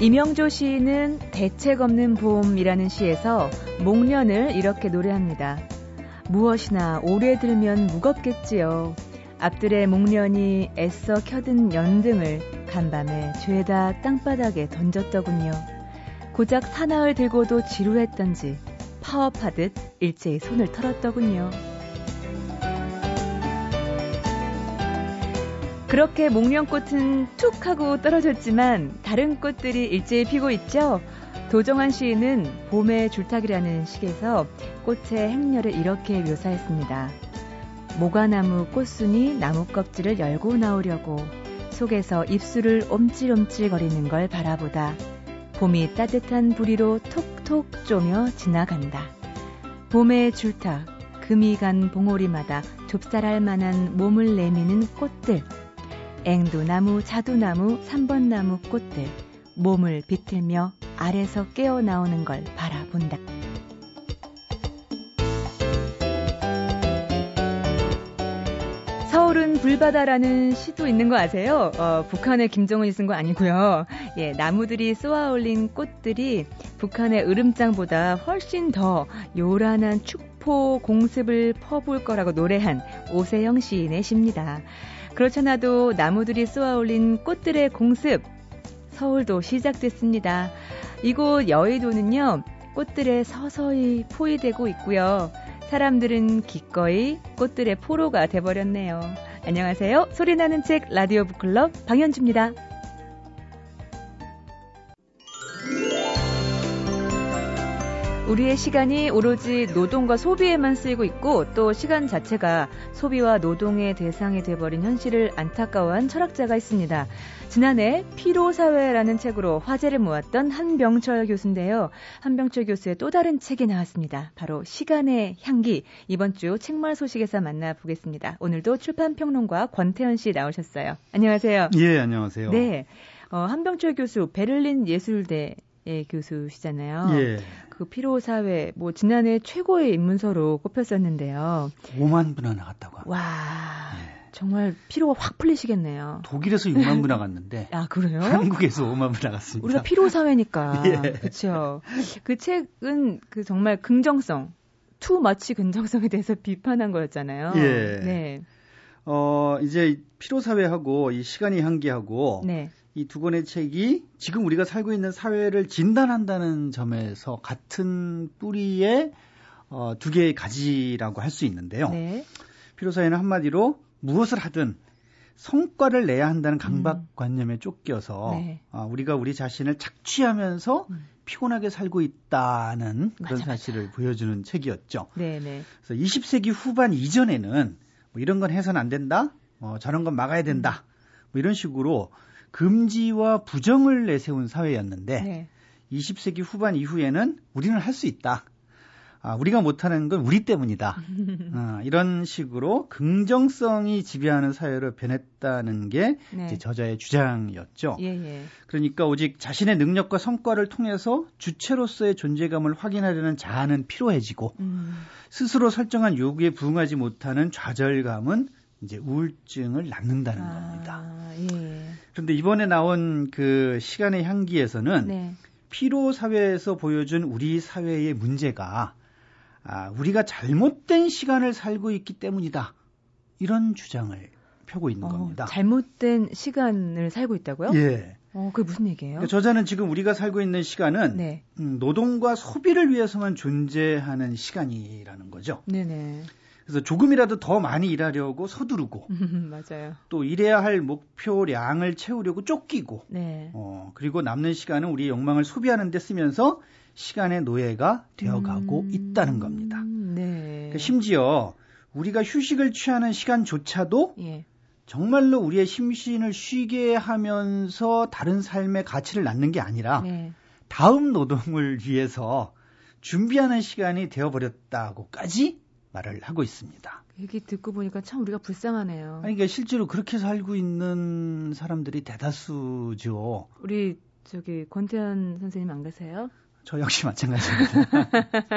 이명조 시인은 대책 없는 봄이라는 시에서 목련을 이렇게 노래합니다. 무엇이나 오래 들면 무겁겠지요. 앞들의 목련이 애써 켜든 연등을 간밤에 죄다 땅바닥에 던졌더군요. 고작 사나을 들고도 지루했던지 파업하듯 일제히 손을 털었더군요. 그렇게 목련꽃은 툭 하고 떨어졌지만 다른 꽃들이 일제히 피고 있죠. 도정환 시인은 봄의 줄타기라는 시에서 꽃의 행렬을 이렇게 묘사했습니다. 모가나무 꽃순이 나무 껍질을 열고 나오려고 속에서 입술을 옴찔옴찔 거리는 걸 바라보다 봄이 따뜻한 부리로 톡톡 쪼며 지나간다. 봄의 줄타, 금이 간 봉오리마다 좁쌀할 만한 몸을 내미는 꽃들. 앵두나무, 자두나무, 삼번나무 꽃들 몸을 비틀며 아래서 깨어 나오는 걸 바라본다. 서울은 불바다라는 시도 있는 거 아세요? 어, 북한의 김정은이 쓴 거 아니고요. 예, 나무들이 쏘아 올린 꽃들이 북한의 으름장보다 훨씬 더 요란한 축포 공습을 퍼부을 거라고 노래한 오세영 시인의 시입니다. 그렇잖아도 나무들이 쏘아올린 꽃들의 공습, 서울도 시작됐습니다. 이곳 여의도는요, 꽃들에 서서히 포위되고 있고요. 사람들은 기꺼이 꽃들의 포로가 돼버렸네요. 안녕하세요. 소리나는 책 라디오 북클럽 방현주입니다. 우리의 시간이 오로지 노동과 소비에만 쓰이고 있고 또 시간 자체가 소비와 노동의 대상이 돼버린 현실을 안타까워한 철학자가 있습니다. 지난해 피로사회라는 책으로 화제를 모았던 한병철 교수인데요. 한병철 교수의 또 다른 책이 나왔습니다. 바로 시간의 향기. 이번 주 책말 소식에서 만나보겠습니다. 오늘도 출판평론가 권태현 씨 나오셨어요. 안녕하세요. 예, 안녕하세요. 네. 어, 한병철 교수 베를린 예술대 의 교수시잖아요. 예. 그 피로 사회 뭐 지난해 최고의 인문서로 꼽혔었는데요. 5만 부나 나갔다고. 와. 예. 정말 피로가 확 풀리시겠네요. 독일에서 6만 부 나갔는데. 아, 그래요? 한국에서 5만 부 나갔습니다. 우리가 피로 사회니까. 예. 그렇죠. 그 책은 그 정말 긍정성, too much 긍정성에 대해서 비판한 거였잖아요. 예. 네. 어, 이제 피로 사회하고 이 시간이 향기하고 네. 이 두 권의 책이 지금 우리가 살고 있는 사회를 진단한다는 점에서 같은 뿌리의 어, 두 개의 가지라고 할 수 있는데요. 네. 피로사회는 한마디로 무엇을 하든 성과를 내야 한다는 강박관념에 음. 쫓겨서 네. 어, 우리가 우리 자신을 착취하면서 음. 피곤하게 살고 있다는 그런 맞아, 사실을 맞아. 보여주는 책이었죠. 네네. 네. 그래서 20세기 후반 이전에는 뭐 이런 건 해서는 안 된다, 뭐 저런 건 막아야 된다, 뭐 이런 식으로 금지와 부정을 내세운 사회였는데 네. 20세기 후반 이후에는 우리는 할 수 있다. 아, 우리가 못하는 건 우리 때문이다. 아, 이런 식으로 긍정성이 지배하는 사회로 변했다는 게 네. 이제 저자의 주장이었죠. 예, 예. 그러니까 오직 자신의 능력과 성과를 통해서 주체로서의 존재감을 확인하려는 자아는 피로해지고 음. 스스로 설정한 요구에 부응하지 못하는 좌절감은 이제 우울증을 낳는다는 아, 겁니다. 예. 그런데 이번에 나온 그 시간의 향기에서는 네. 피로 사회에서 보여준 우리 사회의 문제가 아, 우리가 잘못된 시간을 살고 있기 때문이다. 이런 주장을 펴고 있는 어, 겁니다. 잘못된 시간을 살고 있다고요? 예. 어, 그게 무슨 얘기예요? 그러니까 저자는 지금 우리가 살고 있는 시간은 네. 음, 노동과 소비를 위해서만 존재하는 시간이라는 거죠. 네네. 그래서 조금이라도 더 많이 일하려고 서두르고 맞아요. 또 일해야 할 목표량을 채우려고 쫓기고 네. 어, 그리고 남는 시간은 우리의 욕망을 소비하는 데 쓰면서 시간의 노예가 되어가고 음... 있다는 겁니다. 네. 그러니까 심지어 우리가 휴식을 취하는 시간조차도 예. 정말로 우리의 심신을 쉬게 하면서 다른 삶의 가치를 낳는 게 아니라 네. 다음 노동을 위해서 준비하는 시간이 되어버렸다고까지 말을 하고 있습니다. 얘기 듣고 보니까 참 우리가 불쌍하네요. 아니, 그러니까 실제로 그렇게 살고 있는 사람들이 대다수죠. 우리 저기 권태현 선생님 안 가세요? 저 역시 마찬가지입니다.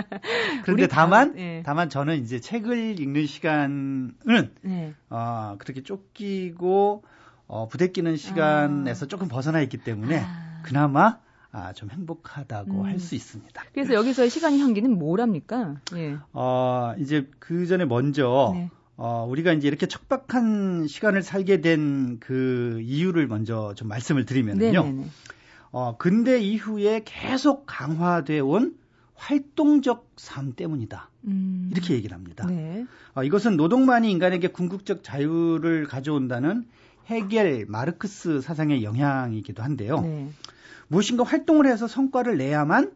그런데 다만, 네. 다만 저는 이제 책을 읽는 시간은 네. 어, 그렇게 쫓기고 어, 부대끼는 시간에서 아. 조금 벗어나 있기 때문에 아. 그나마 아, 좀 행복하다고 음. 할수 있습니다. 그래서 여기서의 시간의 향기는 뭐랍니까? 예. 어, 이제 그 전에 먼저 네. 어, 우리가 이제 이렇게 척박한 시간을 살게 된 그 이유를 먼저 좀 말씀을 드리면요. 네, 네, 네. 어, 근대 이후에 계속 강화돼 온 활동적 삶 때문이다. 음. 이렇게 얘기를 합니다. 네. 어, 이것은 노동만이 인간에게 궁극적 자유를 가져온다는 헤겔, 마르크스 사상의 영향이기도 한데요. 네. 무엇인가 활동을 해서 성과를 내야만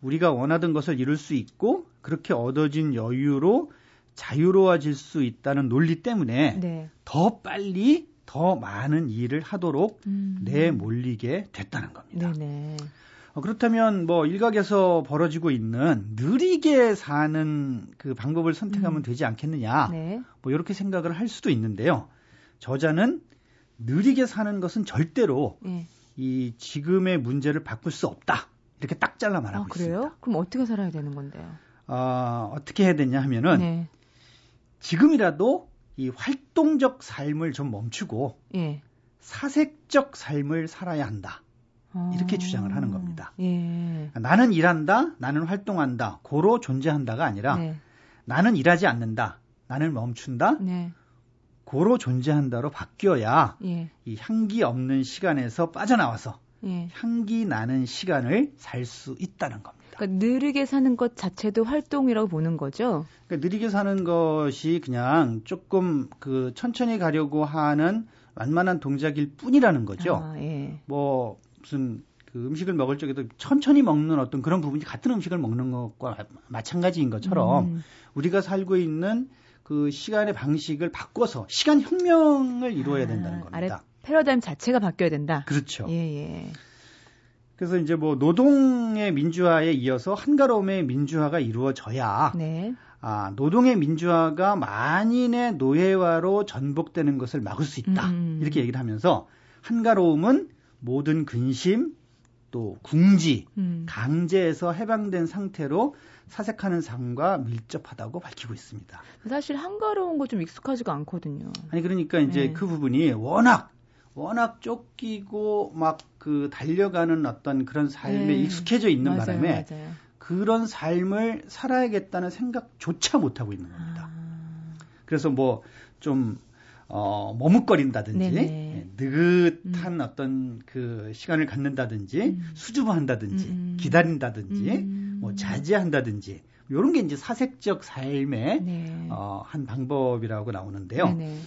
우리가 원하던 것을 이룰 수 있고 그렇게 얻어진 여유로 자유로워질 수 있다는 논리 때문에 네. 더 빨리 더 많은 일을 하도록 음. 내몰리게 됐다는 겁니다. 네네. 어, 그렇다면 뭐 일각에서 벌어지고 있는 느리게 사는 그 방법을 선택하면 음. 되지 않겠느냐. 네. 뭐 이렇게 생각을 할 수도 있는데요. 저자는 느리게 사는 것은 절대로 네. 이 지금의 문제를 바꿀 수 없다. 이렇게 딱 잘라 말하고 아, 그래요? 있습니다. 그럼 어떻게 살아야 되는 건데요? 어, 어떻게 해야 되냐 하면은 네. 지금이라도 이 활동적 삶을 좀 멈추고 예. 사색적 삶을 살아야 한다. 이렇게 아, 주장을 하는 겁니다. 예. 나는 일한다, 나는 활동한다, 고로 존재한다가 아니라 네. 나는 일하지 않는다, 나는 멈춘다, 네. 고로 존재한다로 바뀌어야 예. 이 향기 없는 시간에서 빠져나와서 예. 향기 나는 시간을 살 수 있다는 겁니다. 그러니까 느리게 사는 것 자체도 활동이라고 보는 거죠. 그러니까 느리게 사는 것이 그냥 조금 그 천천히 가려고 하는 완만한 동작일 뿐이라는 거죠. 아, 예. 뭐 무슨 그 음식을 먹을 적에도 천천히 먹는 어떤 그런 부분이 같은 음식을 먹는 것과 마찬가지인 것처럼 음. 우리가 살고 있는 그 시간의 방식을 바꿔서 시간 혁명을 이루어야 된다는 겁니다. 아래 패러다임 자체가 바뀌어야 된다. 그렇죠. 예, 예. 그래서 이제 뭐 노동의 민주화에 이어서 한가로움의 민주화가 이루어져야 네. 아, 노동의 민주화가 만인의 노예화로 전복되는 것을 막을 수 있다. 음. 이렇게 얘기를 하면서 한가로움은 모든 근심 또 궁지, 음. 강제에서 해방된 상태로 사색하는 삶과 밀접하다고 밝히고 있습니다. 사실 한가로운 거 좀 익숙하지가 않거든요. 아니 그러니까 이제 네. 그 부분이 워낙 워낙 쫓기고 막 그 달려가는 어떤 그런 삶에 네. 익숙해져 있는 맞아요, 바람에 맞아요. 그런 삶을 살아야겠다는 생각조차 못 하고 있는 겁니다. 아. 그래서 뭐 좀 어, 머뭇거린다든지 네 느긋한 음. 어떤 그 시간을 갖는다든지 음. 수줍어한다든지 음. 기다린다든지 음. 뭐 자제한다든지 이런 게 이제 사색적 삶의 네. 어, 한 방법이라고 나오는데요. 네네.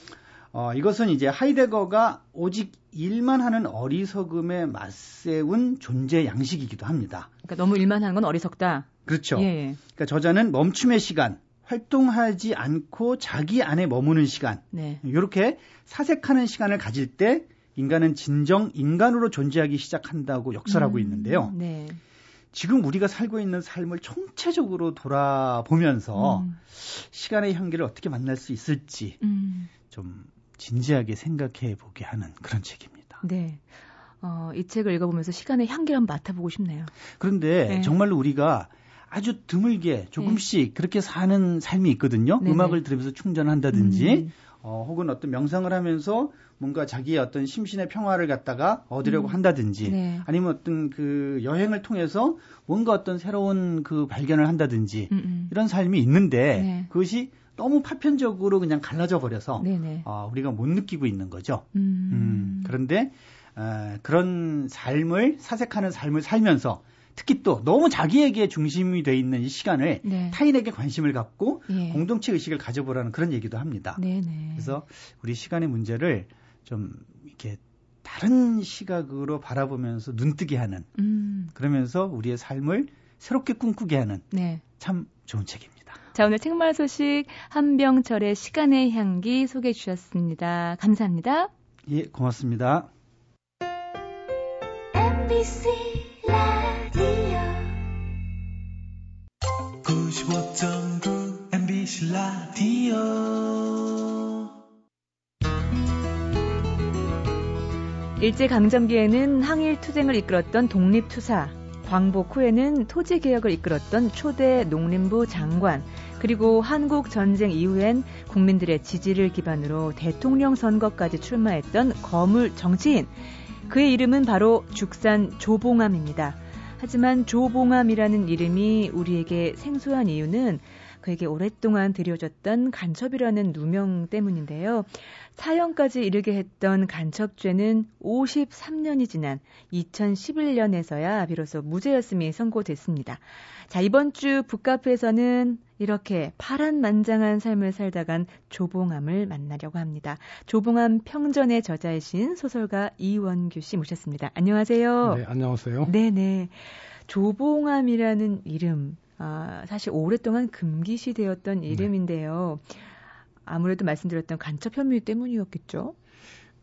어, 이것은 이제 하이데거가 오직 일만 하는 어리석음에 맞세운 존재 양식이기도 합니다. 그러니까 너무 일만 하는 건 어리석다. 그렇죠. 예. 그러니까 저자는 멈춤의 시간, 활동하지 않고 자기 안에 머무는 시간, 네. 이렇게 사색하는 시간을 가질 때 인간은 진정 인간으로 존재하기 시작한다고 역설하고 음, 있는데요. 네. 지금 우리가 살고 있는 삶을 총체적으로 돌아보면서 음. 시간의 향기를 어떻게 만날 수 있을지 음. 좀 진지하게 생각해 보게 하는 그런 책입니다. 네. 어, 이 책을 읽어보면서 시간의 향기를 한번 맡아보고 싶네요. 그런데 네. 정말로 우리가 아주 드물게 조금씩 네. 그렇게 사는 삶이 있거든요. 네네. 음악을 들으면서 충전한다든지, 음. 어, 혹은 어떤 명상을 하면서 뭔가 자기의 어떤 심신의 평화를 갖다가 얻으려고 음. 한다든지, 네. 아니면 어떤 그 여행을 통해서 뭔가 어떤 새로운 그 발견을 한다든지, 음음. 음. 이런 삶이 있는데, 네. 그것이 너무 파편적으로 그냥 갈라져 버려서 어, 우리가 못 느끼고 있는 거죠. 음. 음. 그런데 어, 그런 삶을 사색하는 삶을 살면서 특히 또 너무 자기에게 중심이 돼 있는 이 시간을 네. 타인에게 관심을 갖고 예. 공동체 의식을 가져보라는 그런 얘기도 합니다. 네네. 그래서 우리 시간의 문제를 좀 이렇게 다른 시각으로 바라보면서 눈뜨게 하는 음. 그러면서 우리의 삶을 새롭게 꿈꾸게 하는 네. 참 좋은 책입니다. 자, 오늘 책말 소식 한병철의 시간의 향기 소개해 주셨습니다. 감사합니다. 예, 고맙습니다. MBC 95.9 MBC 라디오 일제강점기에는 항일투쟁을 이끌었던 독립투사, 광복 후에는 토지개혁을 이끌었던 초대 농림부 장관, 그리고 한국 전쟁 이후엔 국민들의 지지를 기반으로 대통령 선거까지 출마했던 거물 정치인, 그의 이름은 바로 죽산 조봉암입니다. 하지만 조봉암이라는 이름이 우리에게 생소한 이유는 그에게 오랫동안 들여졌던 간첩이라는 누명 때문인데요. 사형까지 이르게 했던 간첩죄는 53년이 지난 2011년에서야 비로소 무죄였음이 선고됐습니다. 자, 이번 주 북카페에서는 이렇게 파란만장한 삶을 살다 간 조봉암을 만나려고 합니다. 조봉암 평전의 저자이신 소설가 이원규 씨 모셨습니다. 안녕하세요. 네, 안녕하세요. 네네. 조봉암이라는 이름, 아, 사실 오랫동안 금기시되었던 네. 이름인데요. 아무래도 말씀드렸던 간첩 혐의 때문이었겠죠.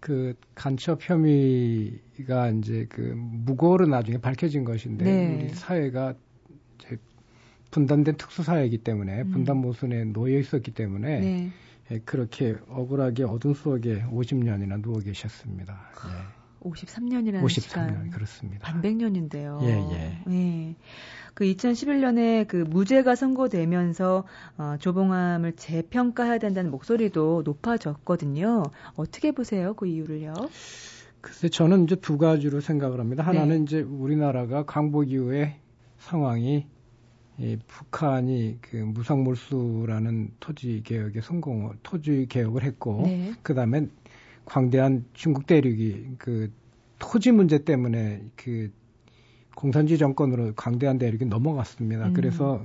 그 간첩 혐의가 이제 그 무고로 나중에 밝혀진 것인데 네. 우리 사회가 분단된 특수 사회이기 때문에 음. 분단 모순에 놓여 있었기 때문에 네. 예, 그렇게 억울하게 어둠 속에 50년이나 누워 계셨습니다. 예. 53년이라는 53년 시간 그렇습니다. 반백년인데요. 예, 예. 예. 그 2011년에 그 무죄가 선고되면서 어, 조봉암을 재평가해야 된다는 목소리도 높아졌거든요. 어떻게 보세요? 그 이유를요? 글쎄 저는 이제 두 가지로 생각을 합니다. 하나는 네. 이제 우리나라가 강복 이후에 상황이 이 북한이 그 무상몰수라는 토지 개혁에 성공을 토지 개혁을 했고 네. 그다음에 광대한 중국 대륙이 그 토지 문제 때문에 그 공산주의 정권으로 강대한 대륙이 넘어갔습니다. 음. 그래서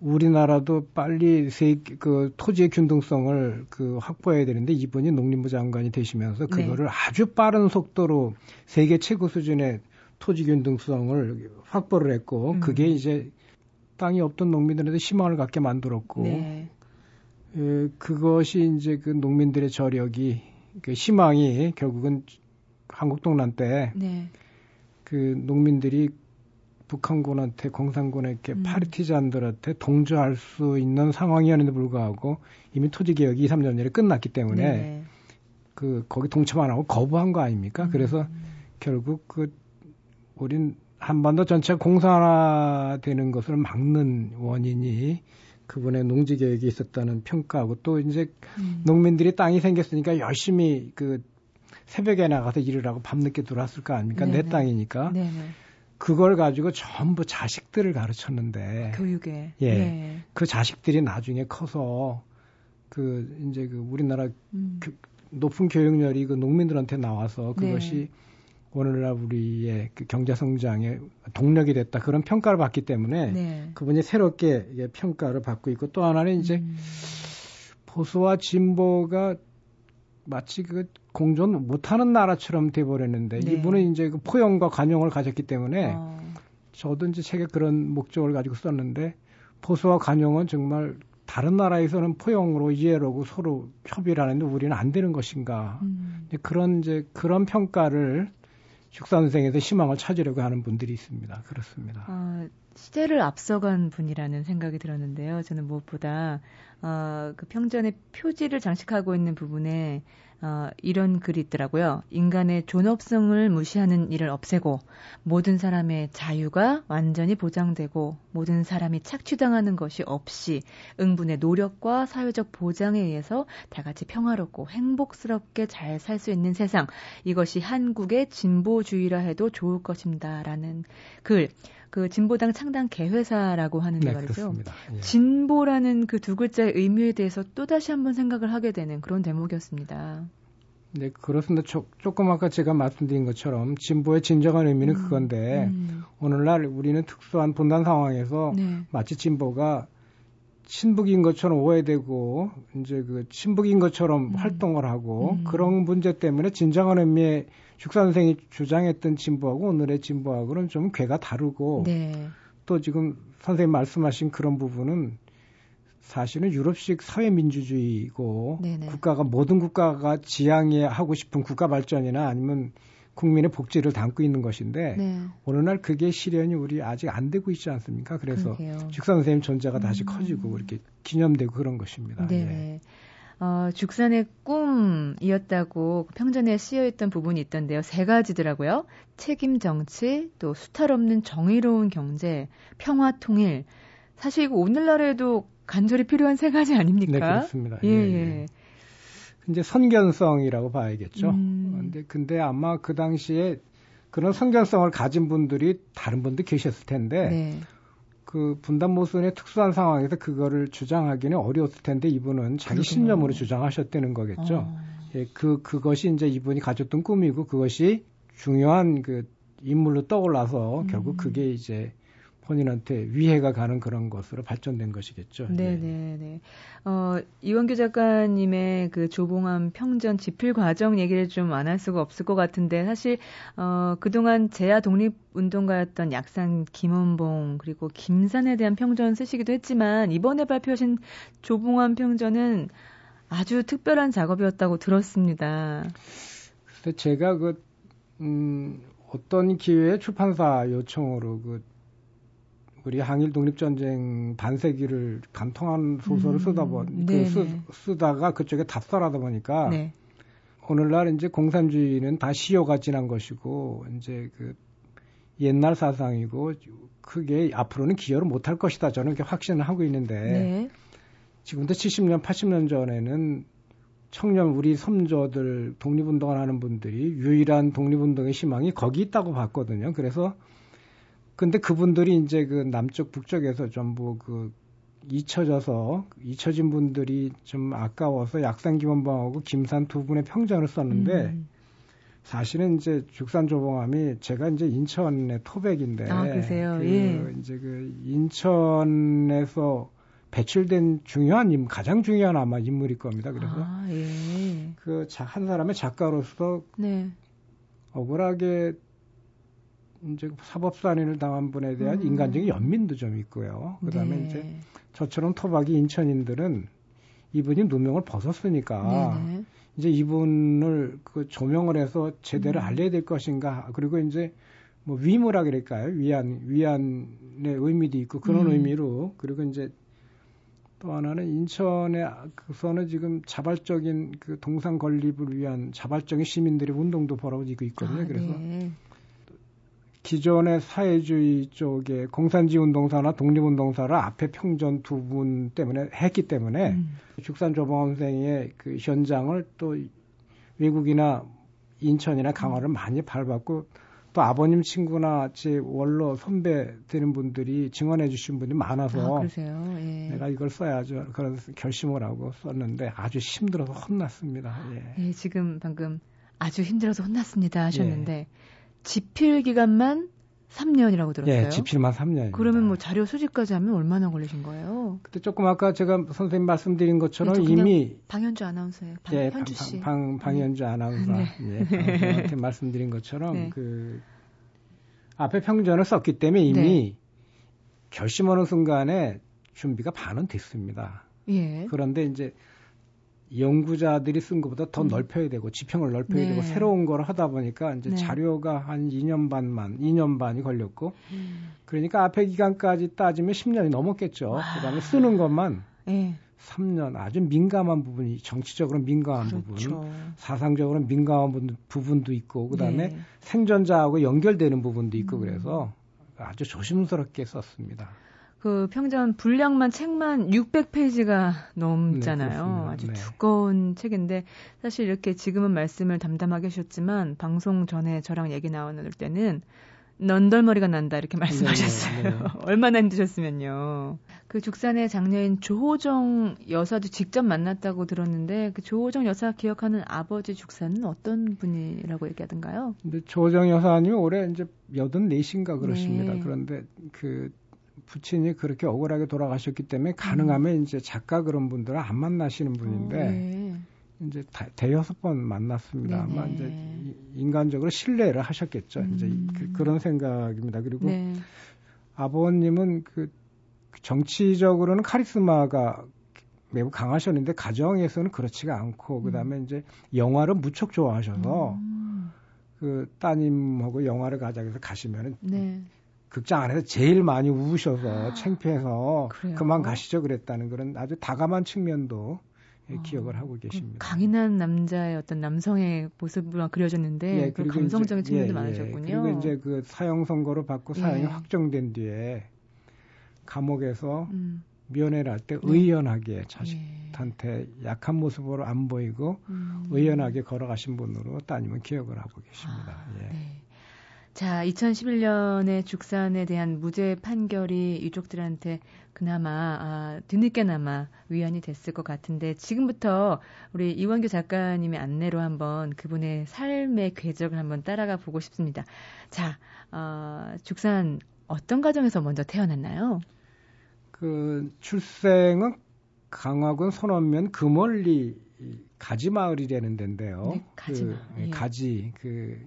우리나라도 빨리 세, 그 토지의 균등성을 그 확보해야 되는데 이분이 농림부 장관이 되시면서 네. 그거를 네. 아주 빠른 속도로 세계 최고 수준의 토지 균등성을 확보를 했고 음. 그게 이제 땅이 없던 농민들한테 희망을 갖게 만들었고 네. 에, 그것이 이제 그 농민들의 저력이 그 희망이 결국은 한국 동란 때 네. 그 농민들이 북한군한테 공산군에게 음. 파르티잔들한테 동조할 수 있는 상황이었는데 불구하고 이미 토지 개혁이 2, 3년 전에 끝났기 때문에 네. 그 거기 동참 안 하고 거부한 거 아닙니까? 음. 그래서 결국 그 우린 한반도 전체가 공산화되는 것을 막는 원인이 그분의 농지 개혁이 있었다는 평가하고 또 이제 음. 농민들이 땅이 생겼으니까 열심히 그 새벽에 나가서 일을 하고 밤늦게 들어왔을 거 아닙니까? 네네. 내 땅이니까. 네네. 그걸 가지고 전부 자식들을 가르쳤는데 교육에 예. 네. 그 자식들이 나중에 커서 그 이제 그 우리나라 음. 그 높은 교육열이 그 농민들한테 나와서 그것이 네. 오늘날 우리의 그 경제 성장의 동력이 됐다 그런 평가를 받기 때문에 네. 그분이 새롭게 평가를 받고 있고 또 하나는 이제 음. 보수와 진보가 마치 그 공존 못하는 나라처럼 돼버렸는데 네. 이분은 이제 그 포용과 관용을 가졌기 때문에 어. 저도 이제 책에 그런 목적을 가지고 썼는데 보수와 관용은 정말 다른 나라에서는 포용으로 이해로고 서로 협의를 하는데 우리는 안 되는 것인가 음. 그런 이제 그런 평가를 축산생에서 희망을 찾으려고 하는 분들이 있습니다. 그렇습니다. 어, 시대를 앞서간 분이라는 생각이 들었는데요. 저는 무엇보다 어, 그 평전의 표지를 장식하고 있는 부분에 어, 이런 글이 있더라고요. 인간의 존엄성을 무시하는 일을 없애고 모든 사람의 자유가 완전히 보장되고 모든 사람이 착취당하는 것이 없이 응분의 노력과 사회적 보장에 의해서 다 같이 평화롭고 행복스럽게 잘 살 수 있는 세상. 이것이 한국의 진보주의라 해도 좋을 것입니다라는 글. 그 진보당 창당 개회사라고 하는데 네, 말이죠. 예. 진보라는 그 두 글자의 의미에 대해서 또 다시 한번 생각을 하게 되는 그런 대목이었습니다. 네, 그렇습니다. 조, 조금 아까 제가 말씀드린 것처럼 진보의 진정한 의미는 음, 그건데 음. 오늘날 우리는 특수한 분단 상황에서 네. 마치 진보가 친북인 것처럼 오해되고 이제 그 친북인 것처럼 음. 활동을 하고 음. 그런 문제 때문에 진정한 의미의 죽사 선생이 주장했던 진보하고 오늘의 진보하고는 좀 궤가 다르고 네. 또 지금 선생님 말씀하신 그런 부분은 사실은 유럽식 사회민주주의고 네네. 국가가 모든 국가가 지향해 하고 싶은 국가 발전이나 아니면 국민의 복지를 담고 있는 것인데 네. 오늘날 그게 실현이 우리 아직 안 되고 있지 않습니까? 그래서 죽사 선생님 존재가 다시 음. 커지고 이렇게 기념되고 그런 것입니다. 네. 예. 어, 죽산의 꿈이었다고 평전에 쓰여있던 부분이 있던데요. 세 가지더라고요. 책임 정치, 또 수탈 없는 정의로운 경제, 평화 통일. 사실 이거 오늘날에도 간절히 필요한 세 가지 아닙니까? 네, 그렇습니다. 예, 예. 예. 이제 선견성이라고 봐야겠죠. 음. 근데 근데 아마 그 당시에 그런 선견성을 가진 분들이 다른 분도 계셨을 텐데 네. 그 분단 모순의 특수한 상황에서 그거를 주장하기는 어려웠을 텐데 이분은 자기 그렇구나. 신념으로 주장하셨다는 거겠죠. 어. 예, 그 그것이 이제 이분이 가졌던 꿈이고 그것이 중요한 그 인물로 떠올라서 음. 결국 그게 이제 본인한테 위해가 가는 그런 것으로 발전된 것이겠죠. 네네네. 예. 네. 어, 이원규 작가님의 그 조봉암 평전 집필 과정 얘기를 좀 안 할 수가 없을 것 같은데 사실 어, 그동안 제야 독립 운동가였던 약산 김원봉 그리고 김산에 대한 평전 쓰시기도 했지만 이번에 발표하신 조봉암 평전은 아주 특별한 작업이었다고 들었습니다. 그래서 제가 그 음, 어떤 기회에 출판사 요청으로 그 우리 항일 독립전쟁 반세기를 간통한 소설을 음, 쓰다 보니 그 쓰, 쓰다가 그쪽에 답설하다 보니까 네. 오늘날 이제 공산주의는 다 시효가 지난 것이고 이제 그 옛날 사상이고 크게 앞으로는 기여를 못할 것이다 저는 이렇게 확신을 하고 있는데 네. 지금부터 70년 80년 전에는 청년 우리 섬조들 독립운동을 하는 분들이 유일한 독립운동의 희망이 거기 있다고 봤거든요. 그래서 근데 그분들이 이제 그 남쪽 북쪽에서 전부 그 잊혀져서 잊혀진 분들이 좀 아까워서 약산기원방하고 김산 두 분의 평전을 썼는데 음. 사실은 이제 죽산 조봉암이 제가 이제 인천의 토백인데 아, 그러세요? 그 예. 이제 그 인천에서 배출된 중요한 인 가장 중요한 아마 인물일 겁니다. 그래서 아, 예. 그한 사람의 작가로서 네. 억울하게 이제 사법산인을 당한 분에 대한 음. 인간적인 연민도 좀 있고요. 그다음에 네. 이제 저처럼 토박이 인천인들은 이분이 누명을 벗었으니까 네네. 이제 이분을 그 조명을 해서 제대로 음. 알려야 될 것인가. 그리고 이제 뭐 위무라 그럴까요? 위안 위안의 의미도 있고 그런 음. 의미로 그리고 이제 또 하나는 인천에 그서는 지금 자발적인 그 동상 건립을 위한 자발적인 시민들의 운동도 벌어지고 있거든요. 아, 그래서 네. 기존의 사회주의 쪽에 공산주의 운동사나 독립운동사를 앞에 평전 두 분 때문에 했기 때문에 음. 죽산조방원생의 그 현장을 또 외국이나 인천이나 강화를 음. 많이 밟았고 또 아버님 친구나 제 원로 선배 되는 분들이 증언해 주신 분이 많아서 아, 예. 내가 이걸 써야죠 그런 결심을 하고 썼는데 아주 힘들어서 혼났습니다. 예. 예 지금 방금 아주 힘들어서 혼났습니다 하셨는데 예. 집필 기간만 3년이라고 들었어요. 예, 집필만 3년. 그러면 뭐 자료 수집까지 하면 얼마나 걸리신 거예요? 그때 조금 아까 제가 선생님 말씀드린 것처럼 네, 이미 방현주 아나운서예요. 방, 예, 현주 씨. 방, 방, 현주 네. 아나운서 네. 예, 방한테 말씀드린 것처럼 네. 그 앞에 평전을 썼기 때문에 이미 네. 결심하는 순간에 준비가 반은 됐습니다. 예. 그런데 이제 연구자들이 쓴 것보다 더 음. 넓혀야 되고 지평을 넓혀야 네. 되고 새로운 걸 하다 보니까 이제 네. 자료가 한 2년 반만 2년 반이 걸렸고 음. 그러니까 앞에 기간까지 따지면 10년이 넘었겠죠. 와. 그다음에 쓰는 것만 네. 3년 아주 민감한 부분이 정치적으로 민감한 그렇죠. 부분, 사상적으로 민감한 부분도 있고 그다음에 네. 생존자하고 연결되는 부분도 있고 음. 그래서 아주 조심스럽게 썼습니다. 그 평전 분량만 책만 600페이지가 넘잖아요. 네, 아주 네. 두꺼운 책인데 사실 이렇게 지금은 말씀을 담담하게 하셨지만 방송 전에 저랑 얘기 나왔을 때는 넌덜머리가 난다 이렇게 말씀하셨어요. 네, 네, 네. 얼마나 힘드셨으면요. 그 죽산의 장녀인 조호정 여사도 직접 만났다고 들었는데 그 조호정 여사 기억하는 아버지 죽산은 어떤 분이라고 얘기하던가요? 근데 조호정 여사님 올해 이제 여든 넷인가 그러십니다. 네. 그런데 그 부친이 그렇게 억울하게 돌아가셨기 때문에 가능하면 음. 이제 작가 그런 분들은 안 만나시는 분인데 오, 어, 네. 이제 다, 대여섯 번 만났습니다. 네네. 아마 이제 인간적으로 신뢰를 하셨겠죠. 음. 이제 그, 런 생각입니다. 그리고 네. 아버님은 그 정치적으로는 카리스마가 매우 강하셨는데 가정에서는 그렇지가 않고 음. 그다음에 이제 영화를 무척 좋아하셔서 음. 그 따님하고 영화를 가자 해서 가시면은 네. 극장 안에서 제일 많이 우셔서 아, 창피해서 그래요? 그만 가시죠 그랬다는 그런 아주 다감한 측면도 어, 기억을 하고 계십니다. 강인한 남자의 어떤 남성의 모습으로 그려졌는데 예, 그 감성적인 측면도 예, 예, 많으셨군요. 그리고 이제 그 사형 선고를 받고 사형이 예. 확정된 뒤에 감옥에서 음. 면회를 할때 네. 의연하게 자식한테 예. 약한 모습으로 안 보이고 음. 의연하게 걸어가신 분으로 따님은 기억을 하고 계십니다. 아, 예. 네. 자, 2011년에 죽산에 대한 무죄 판결이 유족들한테 그나마 아, 뒤늦게나마 위안이 됐을 것 같은데 지금부터 우리 이원규 작가님의 안내로 한번 그분의 삶의 궤적을 한번 따라가 보고 싶습니다. 자, 어, 죽산 어떤 가정에서 먼저 태어났나요? 그 출생은 강화군 손원면 금월리 가지 마을이라는 데인데요. 네, 가지 그, 예. 가지 그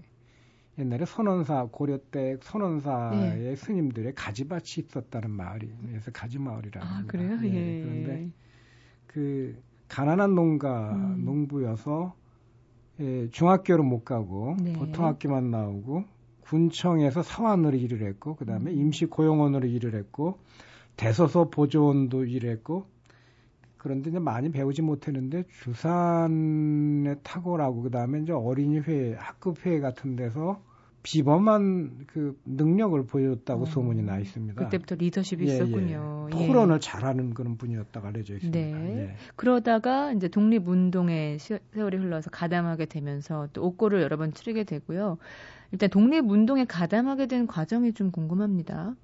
옛날에 선원사 고려 때 선원사의 예. 스님들의 가지밭이 있었다는 마을이 그래서 가지마을이라고 아, 합니다. 그래요? 예. 예. 그런데 그 가난한 농가 음. 농부여서 예, 중학교를 못 가고 네. 보통 학교만 나오고 군청에서 사원으로 일을 했고 그다음에 음. 임시 고용원으로 일을 했고 대소서 보조원도 일했고 그런데 이제 많이 배우지 못했는데 주산에 탁월하고 그다음에 이제 어린이회 학급회 같은 데서 비범한 그 능력을 보였다고 어, 소문이 나 있습니다. 그때부터 리더십이 예, 있었군요. 예. 토론을 잘하는 그런 분이었다고 알려져 있습니다. 네. 예. 그러다가 이제 독립운동에 세월이 흘러서 가담하게 되면서 또 옥고를 여러 번 치르게 되고요. 일단 독립운동에 가담하게 된 과정이 좀 궁금합니다.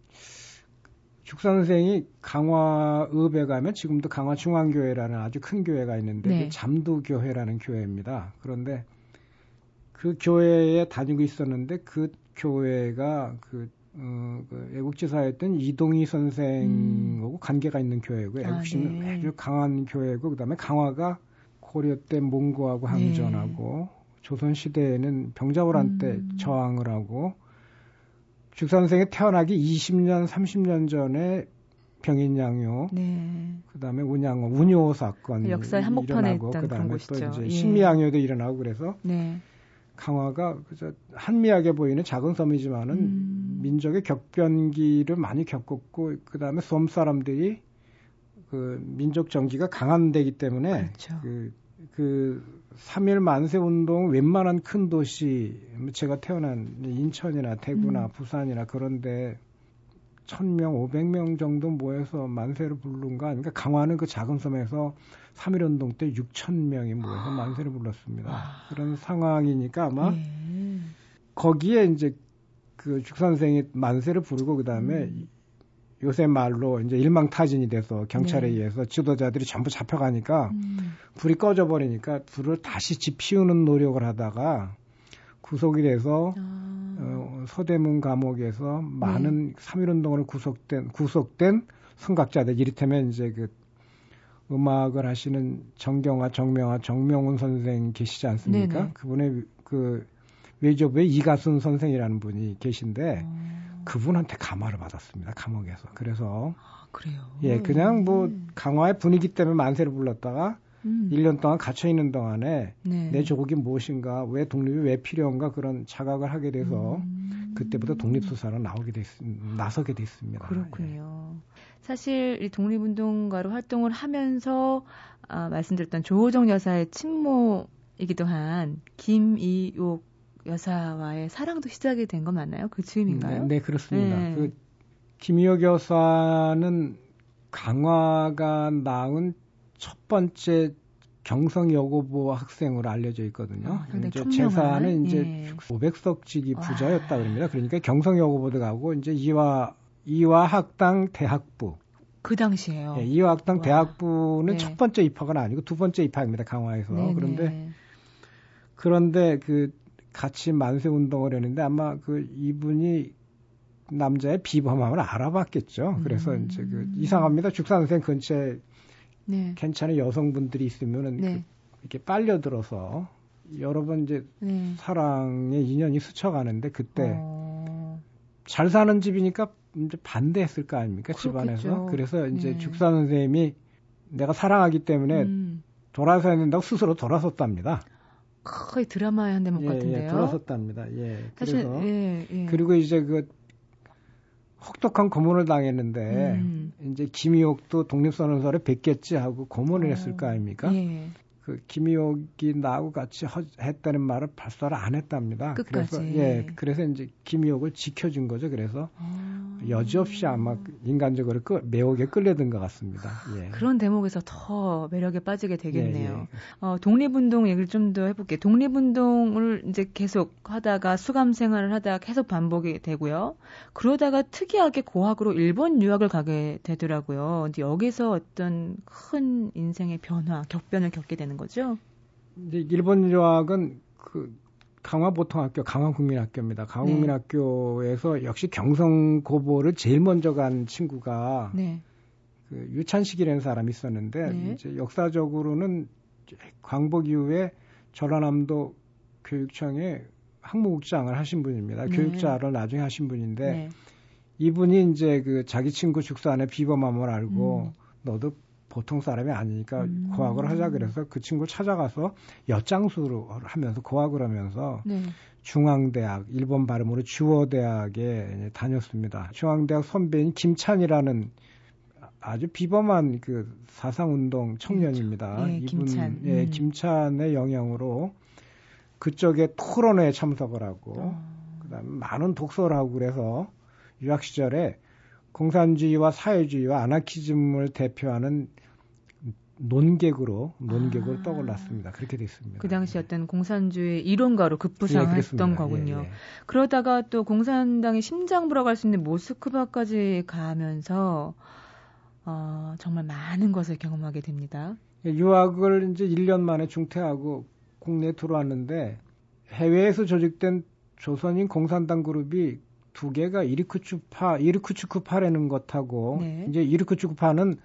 축사 선생이 강화읍에 가면 지금도 강화중앙교회라는 아주 큰 교회가 있는데 네. 잠도교회라는 교회입니다. 그런데 그 교회에 다니고 있었는데 그 교회가 그, 어, 그 애국지사였던 이동희 선생하고 음. 관계가 있는 교회고 아, 애국심은 아, 네. 아주 강한 교회고 그다음에 강화가 고려 때 몽고하고 네. 항전하고 네. 조선 시대에는 병자호란 때 음. 저항을 하고 죽사 선생이 태어나기 20년, 30년 전에 병인 양요, 네. 그다음에 운양호, 운요 사건 역사의 한복판에 있던 그다음에 또 이제 예. 신미 양요도 일어나고 그래서 네. 강화가 그저 한미하게 보이는 작은 섬이지만은 음. 민족의 격변기를 많이 겪었고 그다음에 섬 사람들이 그 민족 정기가 강한 데기 때문에 그렇죠. 그, 그 3일 만세 운동 웬만한 큰 도시 제가 태어난 인천이나 대구나 음. 부산이나 그런 데 1000명, 500명 정도 모여서 만세를 부른가 그러니까 강화는 그 작은 섬에서 3.1 운동 때 6,000명이 모여서 아. 만세를 불렀습니다. 아. 그런 상황이니까 아마 네. 거기에 이제 그 죽선생이 만세를 부르고 그다음에 음. 요새 말로 이제 일망타진이 돼서 경찰에 네. 의해서 지도자들이 전부 잡혀가니까 음. 불이 꺼져 버리니까 불을 다시 지피우는 노력을 하다가 구속이 돼서 아. 어, 서대문 감옥에서 많은 네. 3.1운동으로 구속된 구속된 선각자들 이를테면 이제 그 음악을 하시는 정경화, 정명화, 정명훈 선생 계시지 않습니까? 네네. 그분의 그 외조부의 이가순 선생이라는 분이 계신데 어... 그분한테 감화를 받았습니다. 감옥에서. 그래서 아, 그래요. 예, 그냥 뭐 음. 강화의 분위기 때문에 만세를 불렀다가 음. 1년 동안 갇혀 있는 동안에 네. 내 조국이 무엇인가, 왜 독립이 왜 필요한가 그런 자각을 하게 돼서 음. 그때부터 독립수사로 나오게 됐, 나서게 됐습니다. 그렇군요. 예. 사실 이 독립운동가로 활동을 하면서 아, 말씀드렸던 조호정 여사의 친모이기도 한 김이옥 여사와의 사랑도 시작이 된거 맞나요? 그 즈음인가요? 네, 네 그렇습니다. 네. 그 김이옥 여사는 강화가 낳은 첫 번째 경성 여고부 학생으로 알려져 있거든요. 아, 이제 재산은 이제 예. 500석직이 부자였다 그럽니다. 그러니까 경성 여고부도 가고 이제 이화 이화학당 대학부. 그 당시에요. 네, 이화학당 와. 대학부는 네. 첫 번째 입학은 아니고 두 번째 입학입니다. 강화에서. 네네. 그런데 그런데 그 같이 만세 운동을 했는데 아마 그 이분이 남자의 비범함을 알아봤겠죠. 그래서 음. 이제 그 이상합니다. 죽사 선생 근처에 네. 괜찮은 여성분들이 있으면은 네. 그 이렇게 빨려 들어서 여러 번 이제 네. 사랑의 인연이 스쳐가는데 그때 어... 잘 사는 집이니까 이제 반대했을 거 아닙니까 그렇겠죠. 집안에서 그래서 이제 네. 죽사 선생님이 내가 사랑하기 때문에 음. 돌아서야 된다고 스스로 돌아섰답니다. 거의 드라마의 한 대목 예, 같은데요. 예, 돌아섰답니다. 예. 사실, 그래서 예, 예. 그리고 이제 그 혹독한 고문을 당했는데 음. 이제 김희옥도 독립선언서를 뵙겠지 하고 고문을 어. 했을 거 아닙니까? 예. 그 김희옥이 나하고 같이 허, 했다는 말을 발사를 안 했답니다. 끝까지. 그래서 예, 그래서 이제 김희옥을 지켜준 거죠. 그래서 아. 여지없이 아마 인간적으로 끌, 매혹에 끌려든 것 같습니다. 예. 그런 대목에서 더 매력에 빠지게 되겠네요. 예, 예. 어, 독립운동 얘기를 좀 더 해볼게요. 독립운동을 이제 계속 하다가 수감 생활을 하다가 계속 반복이 되고요. 그러다가 특이하게 고학으로 일본 유학을 가게 되더라고요. 근데 여기서 어떤 큰 인생의 변화, 격변을 겪게 되는 되는 거죠? 이제 일본 유학은 그 강화보통학교, 강화국민학교입니다. 강화국민학교에서 네. 역시 경성고보를 제일 먼저 간 친구가 네. 그 유찬식이라는 사람이 있었는데 네. 이제 역사적으로는 광복 이후에 전라남도 교육청에 학무국장을 하신 분입니다. 네. 교육자를 나중에 하신 분인데 네. 이분이 이제 그 자기 친구 죽사 안에 비범함을 알고 음. 너도 보통 사람이 아니니까 음. 고학을 하자 그래서 그 친구를 찾아가서 엿장수로 하면서 고학을 하면서 네. 중앙대학 일본 발음으로 주어대학에 다녔습니다. 중앙대학 선배인 김찬이라는 아주 비범한 그 사상운동 청년입니다. 네, 이분 김찬. 예, 음. 김찬의 영향으로 그쪽에 토론회에 참석을 하고 어. 그다음에 많은 독서를 하고 그래서 유학 시절에 공산주의와 사회주의와 아나키즘을 대표하는 논객으로 논객으로 아. 떠올랐습니다. 그렇게 됐습니다. 그 당시 어떤 공산주의 이론가로 급부상했던 예, 거군요. 예, 예. 그러다가 또 공산당의 심장부라고 할 수 있는 모스크바까지 가면서 어, 정말 많은 것을 경험하게 됩니다. 예, 유학을 이제 1년 만에 중퇴하고 국내에 들어왔는데 해외에서 조직된 조선인 공산당 그룹이 두 개가 이리크추파, 이리크추크파라는 것하고 네. 이제 이리크추크파는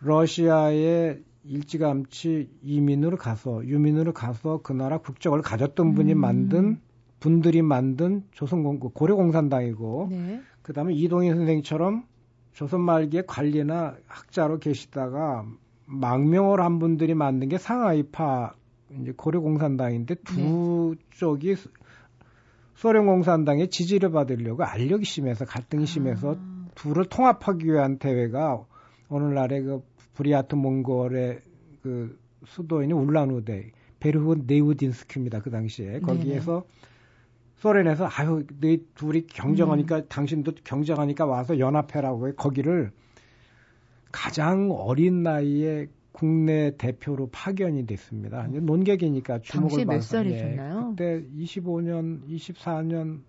러시아에 일찌감치 이민으로 가서 유민으로 가서 그 나라 국적을 가졌던 분이 음. 만든 분들이 만든 조선공 고려공산당이고 네. 그다음에 이동희 선생처럼 조선 말기에 관리나 학자로 계시다가 망명을 한 분들이 만든 게 상하이파 이제 고려공산당인데 두 네. 쪽이 소련 공산당의 지지를 받으려고 알력이 심해서 갈등이 심해서 아. 둘을 통합하기 위한 대회가 오늘날의 그 브리아트 몽골의 그 수도인 울란우데 베르후 네우딘스크입니다. 그 당시에 거기에서 소련에서 아유 너희 둘이 경쟁하니까 음. 당신도 경쟁하니까 와서 연합해라고 해 거기를 가장 어린 나이에 국내 대표로 파견이 됐습니다. 논객이니까 주목을 받아서 몇 살이셨나요? 예, 그때 25년, 24년,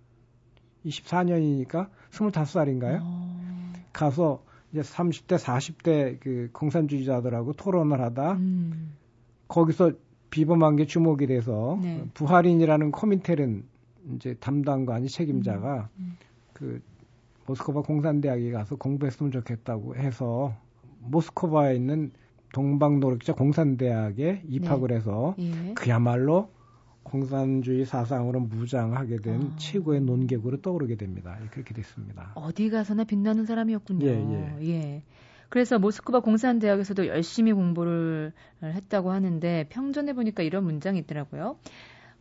24년이니까 25살인가요? 어... 가서 이제 30대, 40대 그 공산주의자들하고 토론을 하다 음. 거기서 비범한 게 주목이 돼서 네. 부하린이라는 코민텔은 이제 담당관이 책임자가 음. 음. 그 모스크바 공산대학에 가서 공부했으면 좋겠다고 해서 모스크바에 있는 동방노력자 공산대학에 입학을 네. 해서 예. 그야말로 공산주의 사상으로 무장하게 된 아. 최고의 논객으로 떠오르게 됩니다. 예, 그렇게 됐습니다. 어디 가서나 빛나는 사람이었군요. 예, 예. 예. 그래서 모스크바 공산대학에서도 열심히 공부를 했다고 하는데 평전에 보니까 이런 문장이 있더라고요.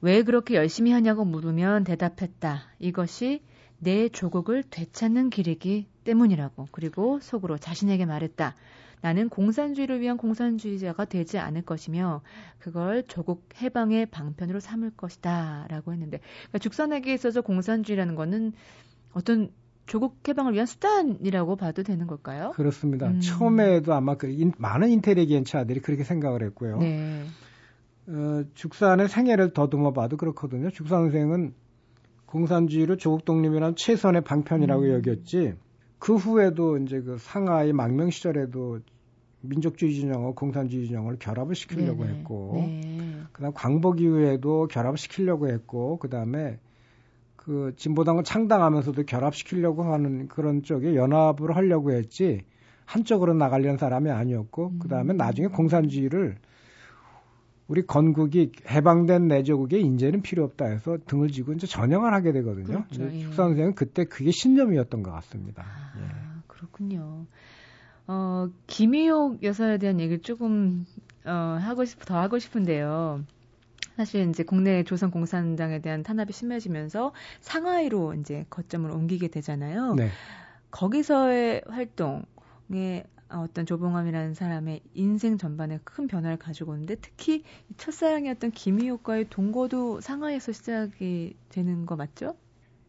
왜 그렇게 열심히 하냐고 물으면 대답했다. 이것이 내 조국을 되찾는 길이기 때문이라고. 그리고 속으로 자신에게 말했다. 나는 공산주의를 위한 공산주의자가 되지 않을 것이며 그걸 조국 해방의 방편으로 삼을 것이다 라고 했는데 그러니까 죽선에게 있어서 공산주의라는 거는 어떤 조국 해방을 위한 수단이라고 봐도 되는 걸까요? 그렇습니다. 음. 처음에도 아마 그 인, 많은 인텔리겐츠아들이 그렇게 생각을 했고요. 네. 어, 죽산의 생애를 더듬어 봐도 그렇거든요. 죽산 선생은 공산주의를 조국 독립이란 최선의 방편이라고 음. 여겼지. 그 후에도 이제 그 상하이 망명 시절에도 민족주의 진영과 공산주의 진영을 결합을 시키려고 네네. 했고, 네. 그다음 광복 이후에도 결합을 시키려고 했고, 그다음에 그 진보당을 창당하면서도 결합시키려고 하는 그런 쪽에 연합을 하려고 했지 한쪽으로 나가려는 사람이 아니었고, 음. 그다음에 나중에 공산주의를 우리 건국이 해방된 내조국에 인재는 필요 없다 해서 등을 지고 이제 전형을 하게 되거든요. 그렇죠, 예. 축사 선생은 그때 그게 신념이었던 것 같습니다. 아, 예. 그렇군요. 어, 김희옥 여사에 대한 얘기를 조금 어, 하고 싶, 더 하고 싶은데요. 사실 이제 국내 조선 공산당에 대한 탄압이 심해지면서 상하이로 이제 거점을 옮기게 되잖아요. 네. 거기서의 활동에 어떤 조봉암이라는 사람의 인생 전반에 큰 변화를 가지고 오는데 특히 첫사랑이었던 김희옥과의 동거도 상하이에서 시작이 되는 거 맞죠?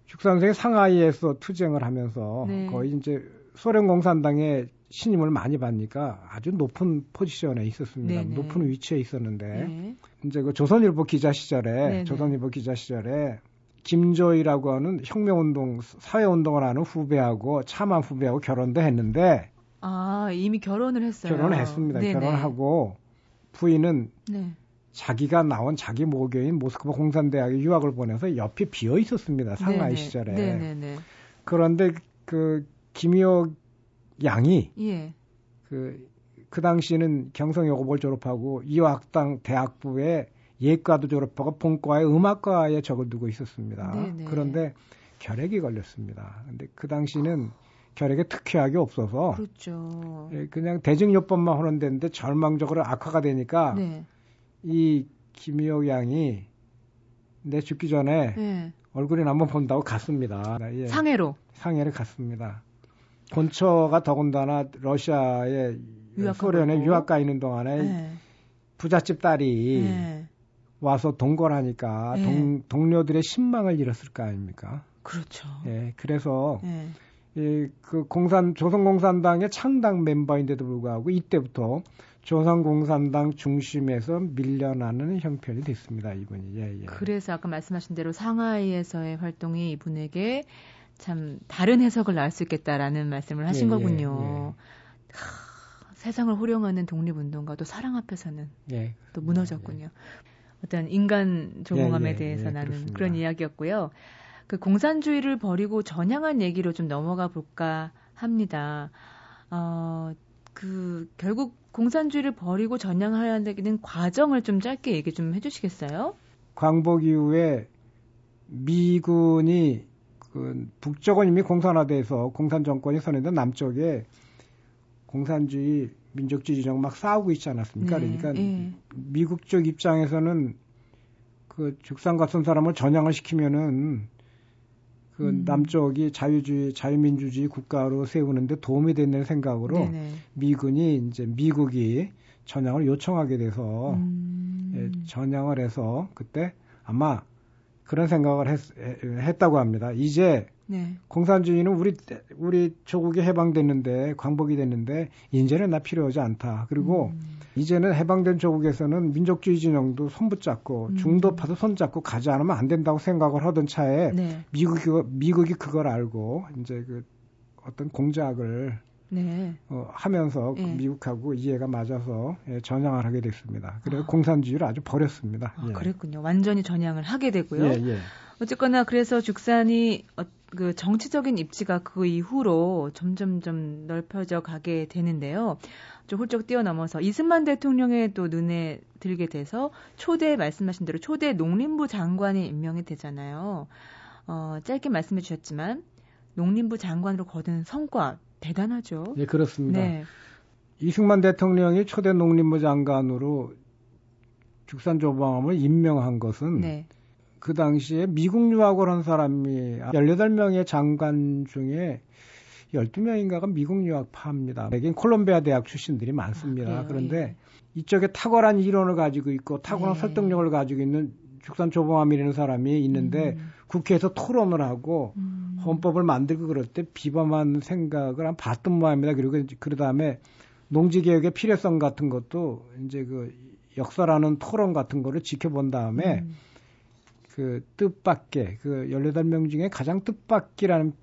죽상생이 상하이에서 투쟁을 하면서 네. 거의 이제 소련 공산당의 신임을 많이 받으니까 아주 높은 포지션에 있었습니다. 네네. 높은 위치에 있었는데 네. 이제 그 조선일보 기자 시절에 네네. 조선일보 기자 시절에 김조희라고 하는 혁명운동 사회운동을 하는 후배하고 참한 후배하고 결혼도 했는데 아 이미 결혼을 했어요. 결혼을 했습니다. 네네. 결혼하고 부인은 네. 자기가 나온 자기 모교인 모스크바 공산대학에 유학을 보내서 옆에 비어 있었습니다. 상하이. 시절에. 그런데 그 김효 양이 예. 그, 그 당시에는 경성여고를 졸업하고 이화학당 대학부에 예과도 졸업하고 본과에 음악과에 적을 두고 있었습니다. 네네. 그런데 결핵이 걸렸습니다. 근데 그 당시는 결핵에 특효약이 없어서 그렇죠. 예, 그냥 대증요법만 하는 데인데 절망적으로 악화가 되니까 네. 이 김희옥 양이 내 죽기 전에 네. 얼굴이나 한번 본다고 갔습니다. 예. 상해로 상해를 갔습니다. 본처가 더군다나 러시아에 소련에 유학 가 있는 동안에 네. 부잣집 딸이 네. 와서 동거하니까 네. 동, 동료들의 신망을 잃었을 거 아닙니까? 그렇죠. 예, 그래서 네. 예, 그 공산 조선공산당의 창당 멤버인데도 불구하고 이때부터 조선공산당 중심에서 밀려나는 형편이 됐습니다. 이분이. 예, 예. 그래서 아까 말씀하신 대로 상하이에서의 활동이 이분에게 참 다른 해석을 나올 수 있겠다라는 말씀을 하신 예, 예 거군요. 예, 하, 세상을 호령하는 독립운동가 또 사랑 앞에서는 예. 또 무너졌군요. 어떤 인간 조공함에 예, 예, 대해서 나는 그렇습니다. 그런 이야기였고요. 그 공산주의를 버리고 전향한 얘기로 좀 넘어가 볼까 합니다. 어, 그 결국 공산주의를 버리고 전향하려는 과정을 좀 짧게 얘기 좀 해주시겠어요? 광복 이후에 미군이 그 북쪽은 이미 공산화돼서 공산 정권이 선언된 남쪽에 공산주의 민족주의 진영 막 싸우고 있지 않았습니까? 네, 그러니까 네. 미국 쪽 입장에서는 그 죽상 같은 사람을 전향을 시키면은 그 음. 남쪽이 자유주의 자유민주주의 국가로 세우는데 도움이 된다는 생각으로 네네. 네. 미군이 이제 미국이 전향을 요청하게 돼서 음. 예, 전향을 해서 그때 아마 그런 생각을 했, 했다고 합니다. 이제 네. 공산주의는 우리 우리 조국이 해방됐는데 광복이 됐는데 이제는 나 필요하지 않다. 그리고 음. 이제는 해방된 조국에서는 민족주의 진영도 손붙잡고 음. 중도파도 손잡고 가지 않으면 안 된다고 생각을 하던 차에 네. 미국이 미국이 그걸 알고 이제 그 어떤 공작을 네. 어, 하면서 네. 미국하고 이해가 맞아서 예, 전향을 하게 됐습니다. 그래서 아. 공산주의를 아주 버렸습니다. 아, 예. 그랬군요. 완전히 전향을 하게 되고요. 예, 예. 어쨌거나 그래서 죽산이 어, 그 정치적인 입지가 그 이후로 점점점 넓혀져 가게 되는데요. 좀 훌쩍 뛰어넘어서 이승만 대통령의 또 눈에 들게 돼서 초대 말씀하신 대로 초대 농림부 장관이 임명이 되잖아요. 어, 짧게 말씀해 주셨지만 농림부 장관으로 거둔 성과 대단하죠. 네, 그렇습니다. 네. 이승만 대통령이 초대 농림부 장관으로 죽산조방암을 임명한 것은 네. 그 당시에 미국 유학을 한 사람이 18명의 장관 중에 12명인가가 미국 유학파입니다. 여긴 콜롬비아 대학 출신들이 많습니다. 아, 그런데 예. 이쪽에 탁월한 이론을 가지고 있고 탁월한 네. 설득력을 가지고 있는 죽산 조봉암이라는 사람이 있는데 음. 국회에서 토론을 하고 음. 헌법을 만들고 그럴 때 비범한 생각을 한 봤던 모양입니다. 그리고 그 다음에 농지개혁의 필요성 같은 것도 이제 그 역사라는 토론 같은 거를 지켜본 다음에 음. 그 뜻밖의 그 18명 중에 가장 뜻밖이라는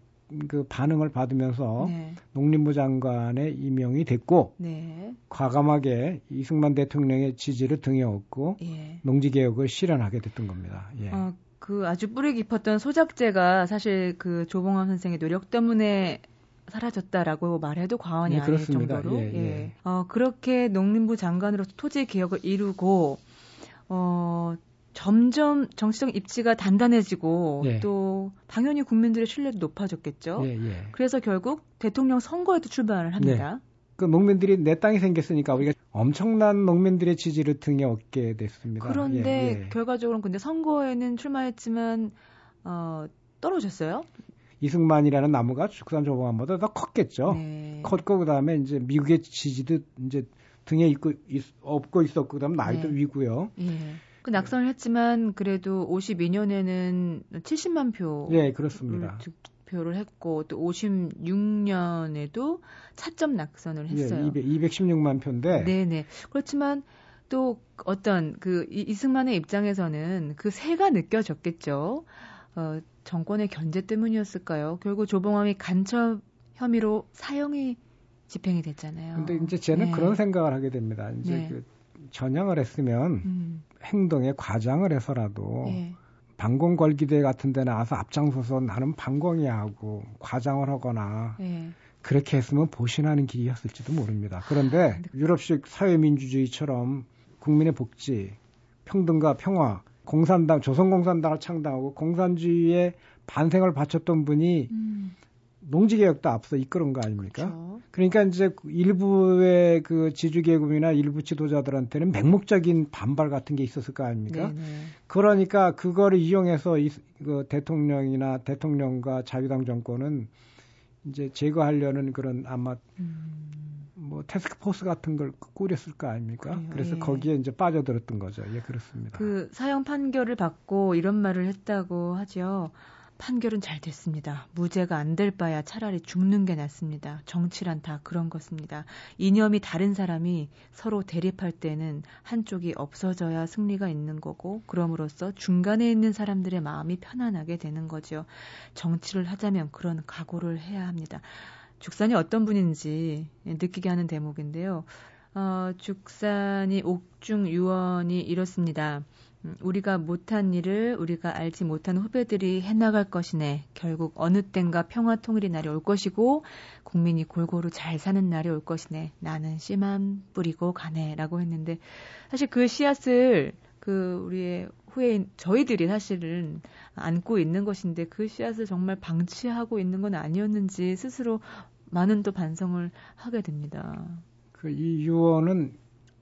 그 반응을 받으면서 네. 농림부 장관에 임명이 됐고 네. 과감하게 이승만 대통령의 지지를 등에 업고 예. 농지 개혁을 실현하게 됐던 겁니다. 예. 어, 그 아주 뿌리 깊었던 소작제가 사실 그 조봉암 선생의 노력 때문에 사라졌다라고 말해도 과언이 네, 아닐 그렇습니다. 정도로 예, 예. 예. 어, 그렇게 농림부 장관으로서 토지 개혁을 이루고 어 점점 정치적 입지가 단단해지고 예. 또 당연히 국민들의 신뢰도 높아졌겠죠. 예, 예. 그래서 결국 대통령 선거에도 출마를 합니다. 네. 그 농민들이 내 땅이 생겼으니까 우리가 엄청난 농민들의 지지를 등에 얻게 됐습니다. 그런데 예, 예. 결과적으로는 근데 선거에는 출마했지만 어 떨어졌어요. 이승만이라는 나무가 죽산 조봉암보다 더 컸겠죠. 네. 컸고 그다음에 이제 미국의 지지도 이제 등에 있고 있, 업고 있었고 그다음 나이도 네. 위고요. 예. 그 낙선을 했지만 그래도 52년에는 70만 표. 예, 그렇습니다. 득표를 했고 또 56년에도 차점 낙선을 예, 했어요. 예, 200, 216만 표인데. 네, 네. 그렇지만 또 어떤 그 이승만의 입장에서는 그 새가 느껴졌겠죠. 어, 정권의 견제 때문이었을까요? 결국 조봉암이 간첩 혐의로 사형이 집행이 됐잖아요. 근데 이제 저는 네. 그런 생각을 하게 됩니다. 이제 네. 그 전향을 했으면 음. 행동에 과장을 해서라도 네. 방공 걸기대 같은 데 나 와서 앞장서서 나는 방공이야 하고 과장을 하거나 네. 그렇게 했으면 보신하는 길이었을지도 모릅니다. 그런데 아, 유럽식 사회민주주의처럼 국민의 복지, 평등과 평화, 공산당, 조선공산당을 창당하고 공산주의에 반생을 바쳤던 분이 음. 농지개혁도 앞서 이끌은 거 아닙니까? 그렇죠. 그러니까 이제 일부의 그 지주계급이나 일부 지도자들한테는 맹목적인 반발 같은 게 있었을 거 아닙니까? 네네. 그러니까 그거를 이용해서 이, 그 대통령이나 대통령과 자유당 정권은 이제 제거하려는 그런 아마 음. 뭐 테스크포스 같은 걸 꾸렸을 거 아닙니까? 그래요, 그래서 예. 거기에 이제 빠져들었던 거죠. 예, 그렇습니다. 그 사형 판결을 받고 이런 말을 했다고 하죠. 판결은 잘 됐습니다. 무죄가 안 될 바야 차라리 죽는 게 낫습니다. 정치란 다 그런 것입니다. 이념이 다른 사람이 서로 대립할 때는 한쪽이 없어져야 승리가 있는 거고, 그럼으로써 중간에 있는 사람들의 마음이 편안하게 되는 거죠. 정치를 하자면 그런 각오를 해야 합니다. 죽산이 어떤 분인지 느끼게 하는 대목인데요. 어, 죽산이 옥중 유언이 이렇습니다. 음, 우리가 못한 일을 우리가 알지 못한 후배들이 해나갈 것이네. 결국 어느 땐가 평화 통일의 날이 올 것이고 국민이 골고루 잘 사는 날이 올 것이네. 나는 씨만 뿌리고 가네라고 했는데 사실 그 씨앗을 그 우리의 후에 저희들이 사실은 안고 있는 것인데 그 씨앗을 정말 방치하고 있는 건 아니었는지 스스로 많은 또 반성을 하게 됩니다. 그 이 유언은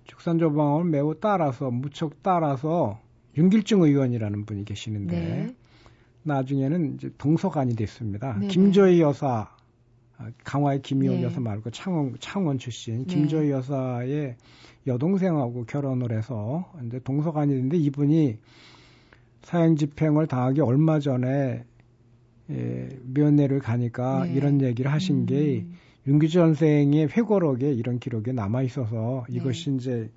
죽산조방을 매우 따라서 무척 따라서 윤길중 의원이라는 분이 계시는데 네. 나중에는 이제 동서관이 됐습니다. 네. 김조희 여사 아, 강화의 김희호 네. 여사 말고 창원 창원 출신 네. 김조희 여사의 여동생하고 결혼을 해서 이제 동서관이 됐는데 이분이 사형 집행을 당하기 얼마 전에 예, 면회를 가니까 네. 이런 얘기를 하신 음. 게 윤기주 선생의 회고록에 이런 기록이 남아 있어서 네. 이것이 이제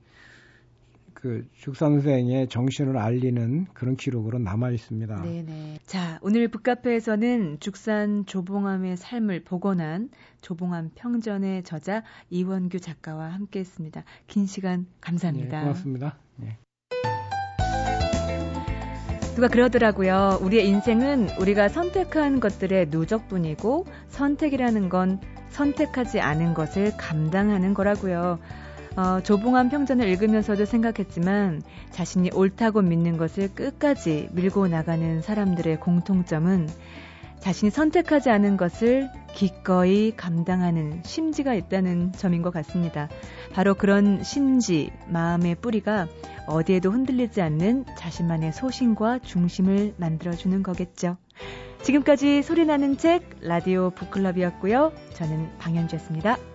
그죽 선생의 정신을 알리는 그런 기록으로 남아 있습니다. 네네. 자, 오늘 북카페에서는 죽산 조봉암의 삶을 복원한 조봉암 평전의 저자 이원규 작가와 함께 했습니다. 긴 시간 감사합니다. 네, 고맙습니다. 네. 누가 그러더라고요. 우리의 인생은 우리가 선택한 것들의 누적뿐이고 선택이라는 건 선택하지 않은 것을 감당하는 거라고요. 어, 조봉한 평전을 읽으면서도 생각했지만 자신이 옳다고 믿는 것을 끝까지 밀고 나가는 사람들의 공통점은 자신이 선택하지 않은 것을 기꺼이 감당하는 심지가 있다는 점인 것 같습니다. 바로 그런 심지, 마음의 뿌리가 어디에도 흔들리지 않는 자신만의 소신과 중심을 만들어주는 거겠죠. 지금까지 소리나는 책 라디오 북클럽이었고요. 저는 방현주였습니다.